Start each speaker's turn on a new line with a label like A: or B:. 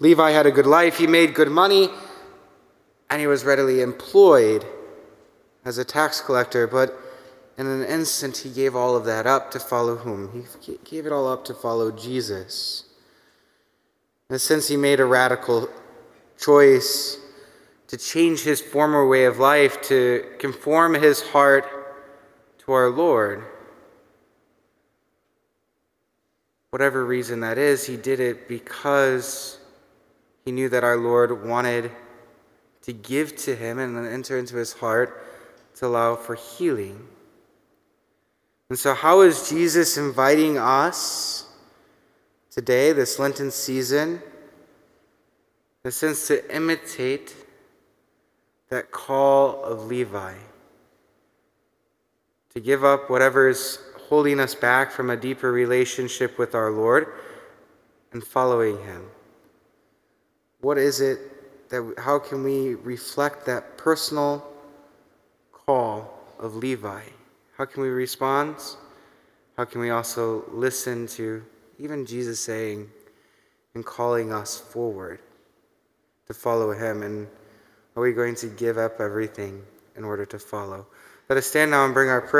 A: Levi had a good life, he made good money, and he was readily employed as a tax collector. But in an instant, he gave all of that up to follow whom? He gave it all up to follow Jesus. And since he made a radical choice to change his former way of life, to conform his heart to our Lord, whatever reason that is, he did it because he knew that our Lord wanted to give to him and then enter into his heart to allow for healing. And so, how is Jesus inviting us today, this Lenten season, in a sense to imitate that call of Levi? To give up whatever is holding us back from a deeper relationship with our Lord and following Him? What is it that, how can we reflect that personal call of Levi? How can we respond? How can we also listen to even Jesus saying and calling us forward to follow Him? And are we going to give up everything in order to follow? Let us stand now and bring our prayer.